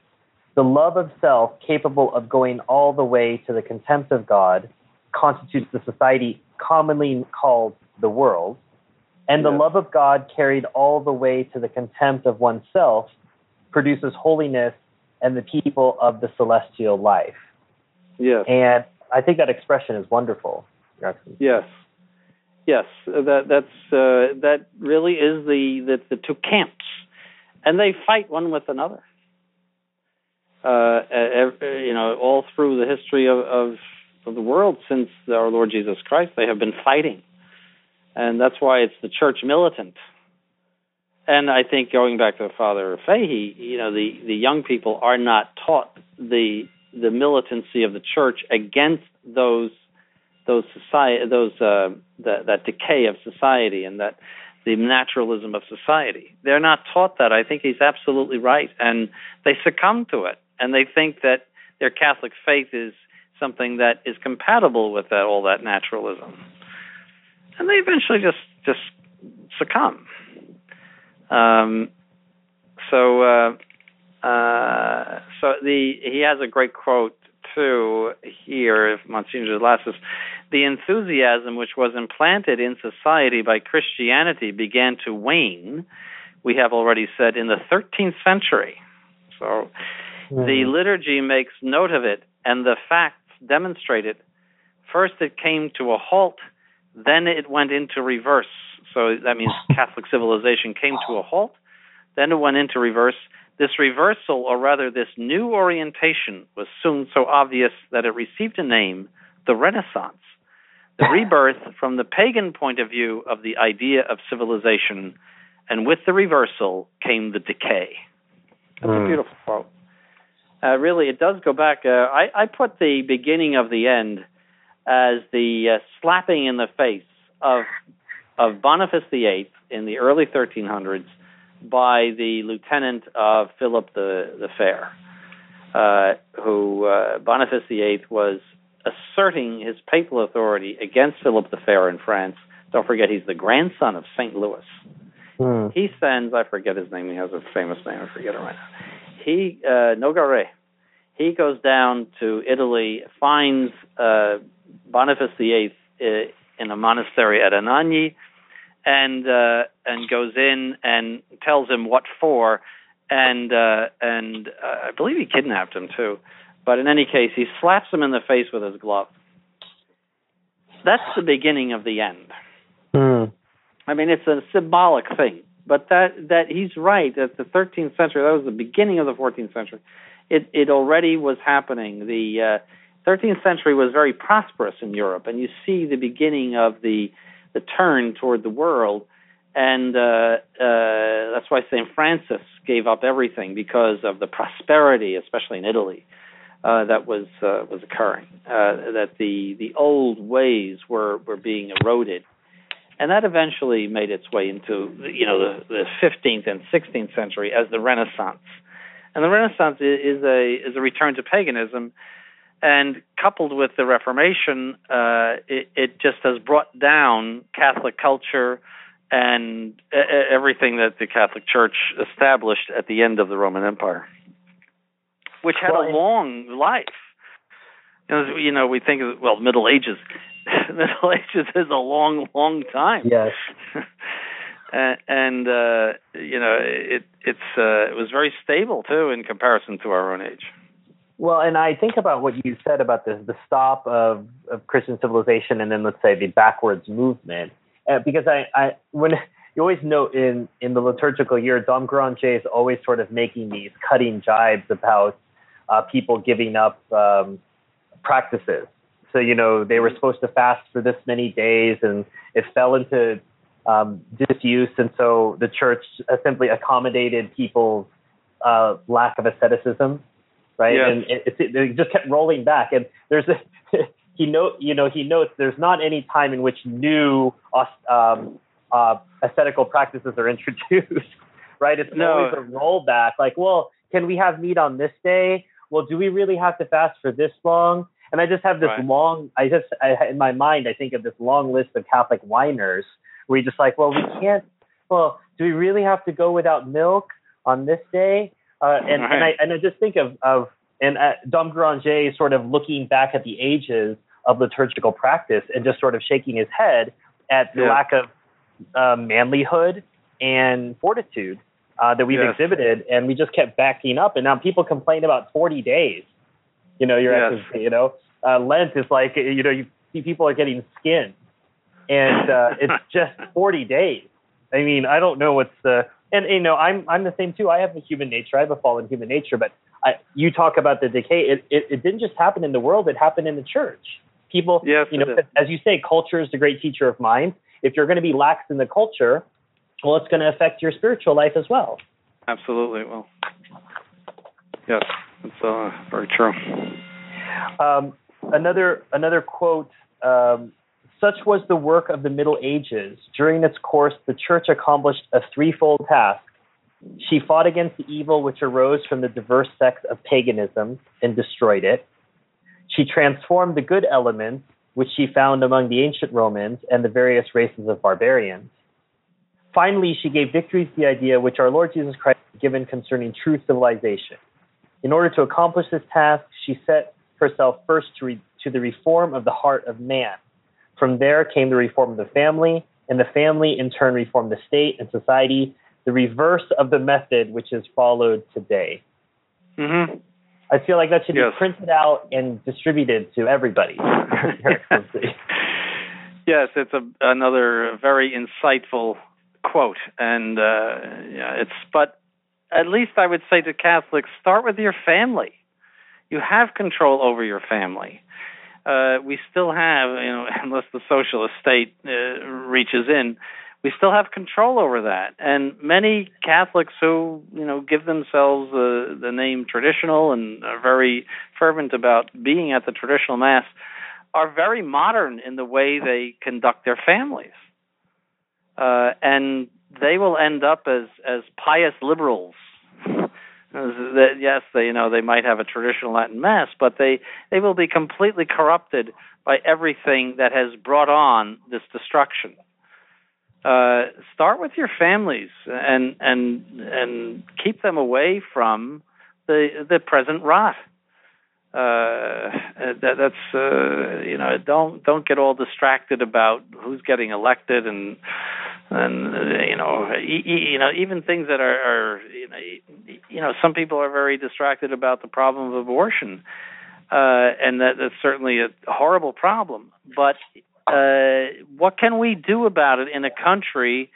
the love of self, capable of going all the way to the contempt of God, constitutes the society commonly called the world. And the love of God, carried all the way to the contempt of oneself, produces holiness and the people of the celestial life. Yes. And I think that expression is wonderful. Yes. Yes, that that's uh, that really is the, the the two camps, and they fight one with another uh, you know, all through the history of, of, of the world since our Lord Jesus Christ, they have been fighting, and that's why it's the church militant. And I think going back to Father Fahey, you know, the, the young people are not taught the the militancy of the church against those those society those uh, that, that decay of society and that the naturalism of society. They're not taught that. I think he's absolutely right, and they succumb to it and they think that their Catholic faith is something that is compatible with that all that naturalism, and they eventually just just succumb. Um, so uh, uh, so the he has a great quote too here, Monsignor de Lassus. The enthusiasm which was implanted in society by Christianity began to wane. We have already said in the 13th century. So Mm-hmm. The liturgy makes note of it, and the facts demonstrate it. First, it came to a halt, then it went into reverse. So that means Catholic civilization came to a halt, then it went into reverse. This reversal, or rather this new orientation, was soon so obvious that it received a name, the Renaissance. The rebirth from the pagan point of view of the idea of civilization, and with the reversal came the decay. That's mm. a beautiful quote uh, really, it does go back. Uh, I, I put the beginning of the end as the uh, slapping in the face of of Boniface VIII in the early 1300s by the lieutenant of Philip the the Fair, uh, who uh, Boniface VIII was asserting his papal authority against Philip the Fair in France. Don't forget, he's the grandson of Saint Louis. Hmm. He sends, I forget his name. He has a famous name. I forget it right now he uh, Nogaret. He goes down to Italy, finds uh, Boniface VIII in a monastery at Anagni, and uh, and goes in and tells him what for, and uh, and uh, I believe he kidnapped him too. But in any case, he slaps him in the face with his glove. That's the beginning of the end. Mm. I mean, it's a symbolic thing but that that he's right. At the 13th century, that was the beginning of the 14th century. It it already was happening. The uh, 13th century was very prosperous in Europe, and you see the beginning of the the turn toward the world. And uh, uh, that's why St. Francis gave up everything because of the prosperity, especially in Italy, uh, that was uh, was occurring. Uh, that the the old ways were were being eroded and that eventually made its way into you know the, the 15th and 16th century as the Renaissance. And the Renaissance is a is a return to paganism, and coupled with the Reformation, uh, it, it, just has brought down Catholic culture and everything that the Catholic Church established at the end of the Roman Empire, which had a long life. You know, we think of well, Middle Ages. Middle Ages is a long, long time. Yes. and, and uh, you know, it it's uh, it was very stable too in comparison to our own age. Well, and I think about what you said about the the stop of, of Christian civilization, and then let's say the backwards movement, uh, because I, I when you always note in in the liturgical year, Dom Guéranger is always sort of making these cutting jibes about uh, people giving up um, practices. So, you know, they were supposed to fast for this many days and it fell into um, disuse, and so the church simply accommodated people's uh, lack of asceticism, right? Yes. And it, it, it just kept rolling back. And there's a he note you know he notes there's not any time in which new um, uh, ascetical practices are introduced, right? It's No. always a rollback. Like, well, can we have meat on this day? Well, do we really have to fast for this long? And I just have this Right. long. I just I, in my mind I think of this long list of Catholic whiners where you're just like, well, we can't. Well, do we really have to go without milk on this day? Uh, and and I and I just think of of and uh, Dom Guéranger sort of looking back at the ages of liturgical practice and just sort of shaking his head at the Yeah. lack of uh, manlyhood and fortitude uh, that we've Yes. exhibited, and we just kept backing up. And now people complain about 40 days. You know, your Yes. you know, uh, Lent is like you know, you see people are getting skinned, and uh, it's just 40 days. I mean, I don't know what's the and you know, I'm I'm the same too. I have a human nature. I have a fallen human nature, but I, you talk about the decay. It, it it didn't just happen in the world; it happened in the church. People, Yes, you know, as you say, culture is the great teacher of mind. If you're going to be lax in the culture, well, it's going to affect your spiritual life as well. Absolutely. Well, yes, it's uh, very true. Um, another another quote. Um, such was the work of the Middle Ages. During its course, the Church accomplished a threefold task. She fought against the evil which arose from the diverse sects of paganism and destroyed it. She transformed the good elements which she found among the ancient Romans and the various races of barbarians. Finally, she gave victory to the idea which our Lord Jesus Christ had given concerning true civilization. In order to accomplish this task, she set herself first to, re- to the reform of the heart of man. From there came the reform of the family, and the family in turn reformed the state and society, the reverse of the method which is followed today. hmm I feel like that should Yes. be printed out and distributed to everybody. Yes, it's a, another very insightful quote, and uh, yeah, it's. But at least I would say to Catholics, start with your family. You have control over your family. Uh, we still have, you know, unless the socialist state uh, reaches in, we still have control over that. And many Catholics who, you know, give themselves uh, the name traditional and are very fervent about being at the traditional mass are very modern in the way they conduct their families. Uh, and they will end up as as pious liberals. That yes, they you know they might have a traditional Latin mass, but they they will be completely corrupted by everything that has brought on this destruction. Uh, start with your families and and and keep them away from the the present rot. Uh, that, that's uh, you know don't don't get all distracted about who's getting elected and and uh, you know e- you know even things that are, are you know e- you know some people are very distracted about the problem of abortion uh, and that, that's certainly a horrible problem. But uh, what can we do about it in a country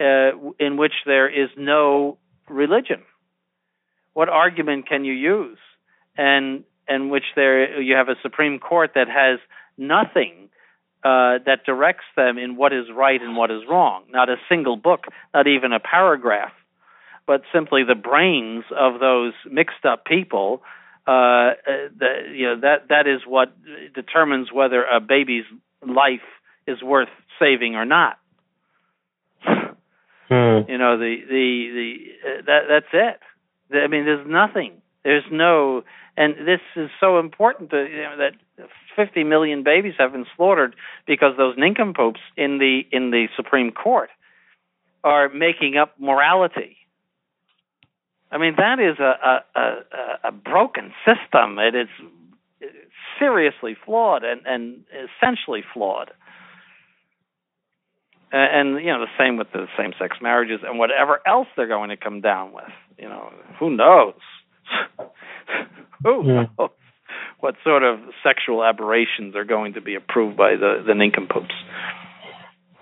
uh, in which there is no religion? What argument can you use? And in which there you have a supreme court that has nothing uh, that directs them in what is right and what is wrong. Not a single book, not even a paragraph, but simply the brains of those mixed up people. Uh, uh, the, you know that that is what determines whether a baby's life is worth saving or not. Hmm. You know the the the uh, that that's it. I mean, there's nothing. There's no, and this is so important to, you know, that 50 million babies have been slaughtered because those nincompoops in the in the Supreme Court are making up morality. I mean, that is a a, a, a broken system. It is seriously flawed and, and essentially flawed. And, and you know the same with the same-sex marriages and whatever else they're going to come down with. You know, who knows? who Yeah. what sort of sexual aberrations are going to be approved by the the nincompoops?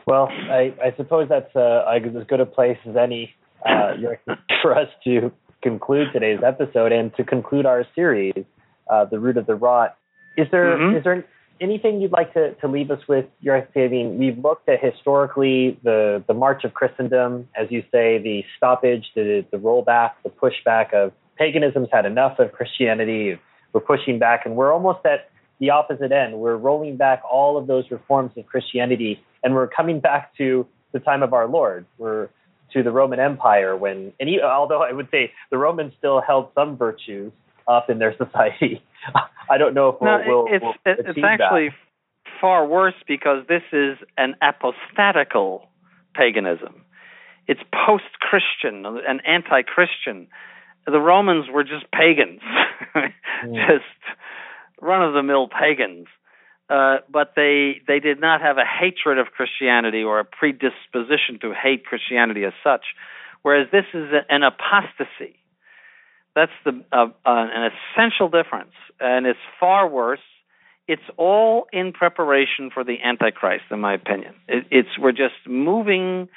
Well, I, I suppose that's uh, as good a place as any uh, for us to conclude today's episode and to conclude our series, uh, "The Root of the Rot." Is there is Mhm. there anything you'd like to, to leave us with? Your, I mean, we've looked at historically the, the march of Christendom, as you say, the stoppage, the, the rollback, the pushback of paganism's had enough of Christianity. We're pushing back, and we're almost at the opposite end. We're rolling back all of those reforms of Christianity, and we're coming back to the time of our Lord. We're to the Roman Empire when, and although I would say the Romans still held some virtues up in their society, I don't know if we'll. No, we'll, it's we'll it's actually that. far worse because this is an apostatical paganism. It's post-Christian and anti-Christian. The Romans were just pagans, mm. just run-of-the-mill pagans. Uh, but they they did not have a hatred of Christianity or a predisposition to hate Christianity as such, whereas this is an apostasy. That's the uh, uh, an essential difference, and it's far worse. It's all in preparation for the Antichrist, in my opinion. It, it's we're just moving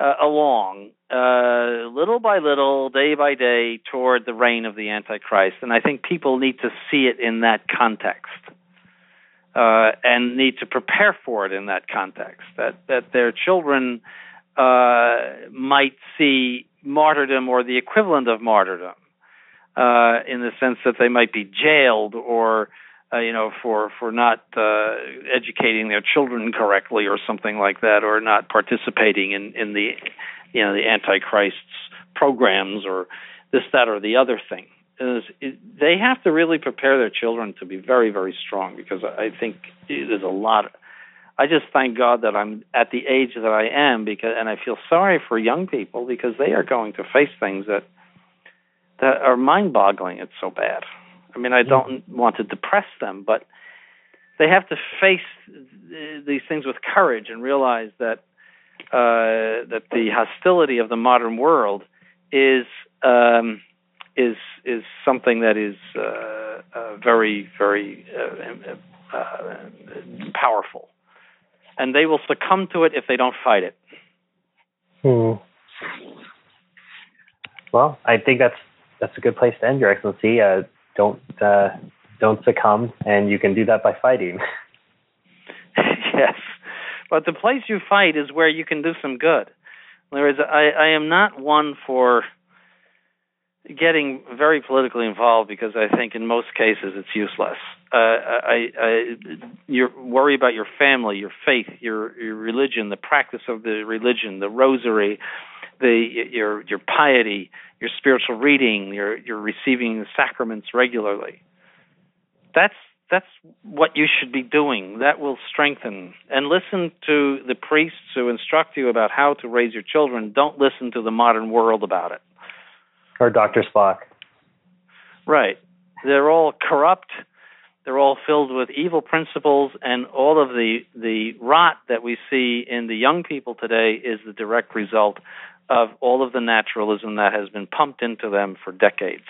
uh, along uh, little by little, day by day, toward the reign of the Antichrist, and I think people need to see it in that context. Uh, and need to prepare for it in that context. That that their children uh, might see martyrdom or the equivalent of martyrdom uh, in the sense that they might be jailed or uh, you know for for not uh, educating their children correctly or something like that, or not participating in in the you know the antichrist's programs or this that or the other thing. Is it, they have to really prepare their children to be very very strong because I think there's a lot. Of, I just thank God that I'm at the age that I am because, and I feel sorry for young people because they are going to face things that that are mind-boggling. It's so bad. I mean, I don't want to depress them, but they have to face these things with courage and realize that uh, that the hostility of the modern world is um, is is something that is uh, uh, very very uh, uh, powerful, and they will succumb to it if they don't fight it. Hmm. Well, I think that's that's a good place to end, Your Excellency. Don't uh, don't succumb, and you can do that by fighting. yes, but the place you fight is where you can do some good. There is, I, I am not one for getting very politically involved because I think in most cases it's useless. Uh, I, I, you worry about your family, your faith, your, your religion, the practice of the religion, the rosary, the your your piety, your spiritual reading, you're receiving the sacraments regularly. That's that's what you should be doing. That will strengthen. And listen to the priests who instruct you about how to raise your children. Don't listen to the modern world about it. Or Dr. Spock. Right. They're all corrupt. They're all filled with evil principles, and all of the the rot that we see in the young people today is the direct result of all of the naturalism that has been pumped into them for decades.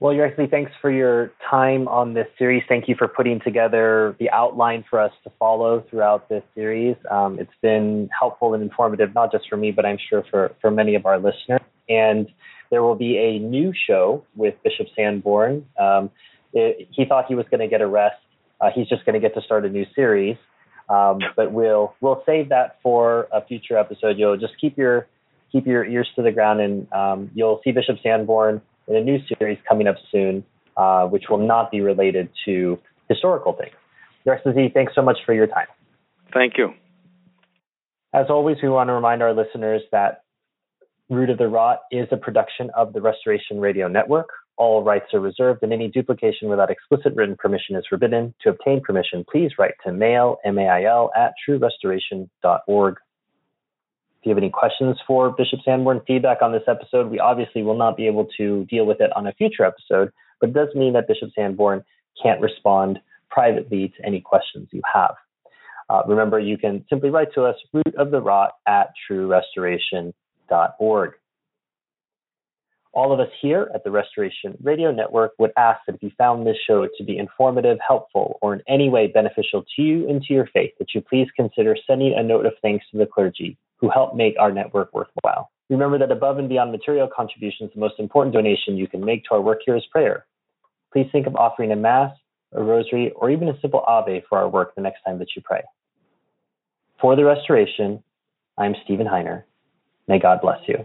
Well, Yersley, thanks for your time on this series. Thank you for putting together the outline for us to follow throughout this series. Um, it's been helpful and informative, not just for me, but I'm sure for, for many of our listeners. And there will be a new show with Bishop Sanborn. Um, it, he thought he was going to get a rest. Uh, he's just going to get to start a new series. Um, but we'll we'll save that for a future episode. You'll just keep your keep your ears to the ground, and um, you'll see Bishop Sanborn in a new series coming up soon, uh, which will not be related to historical things. Your Excellency, thanks so much for your time. Thank you. As always, we want to remind our listeners that Root of the Rot is a production of the Restoration Radio Network. All rights are reserved, and any duplication without explicit written permission is forbidden. To obtain permission, please write to mail, M-A-I-L, at truerestoration.org. If you have any questions for Bishop Sanborn, feedback on this episode, we obviously will not be able to deal with it on a future episode, but it does mean that Bishop Sanborn can't respond privately to any questions you have. Uh, remember, you can simply write to us, root of the rot at truerestoration.org all of us here at the Restoration Radio Network would ask that if you found this show to be informative, helpful, or in any way beneficial to you and to your faith, that you please consider sending a note of thanks to the clergy who help make our network worthwhile. Remember that above and beyond material contributions, the most important donation you can make to our work here is prayer. Please think of offering a Mass a rosary, or even a simple Ave for our work the next time that you pray. For the restoration, I'm Stephen Heiner. May God bless you.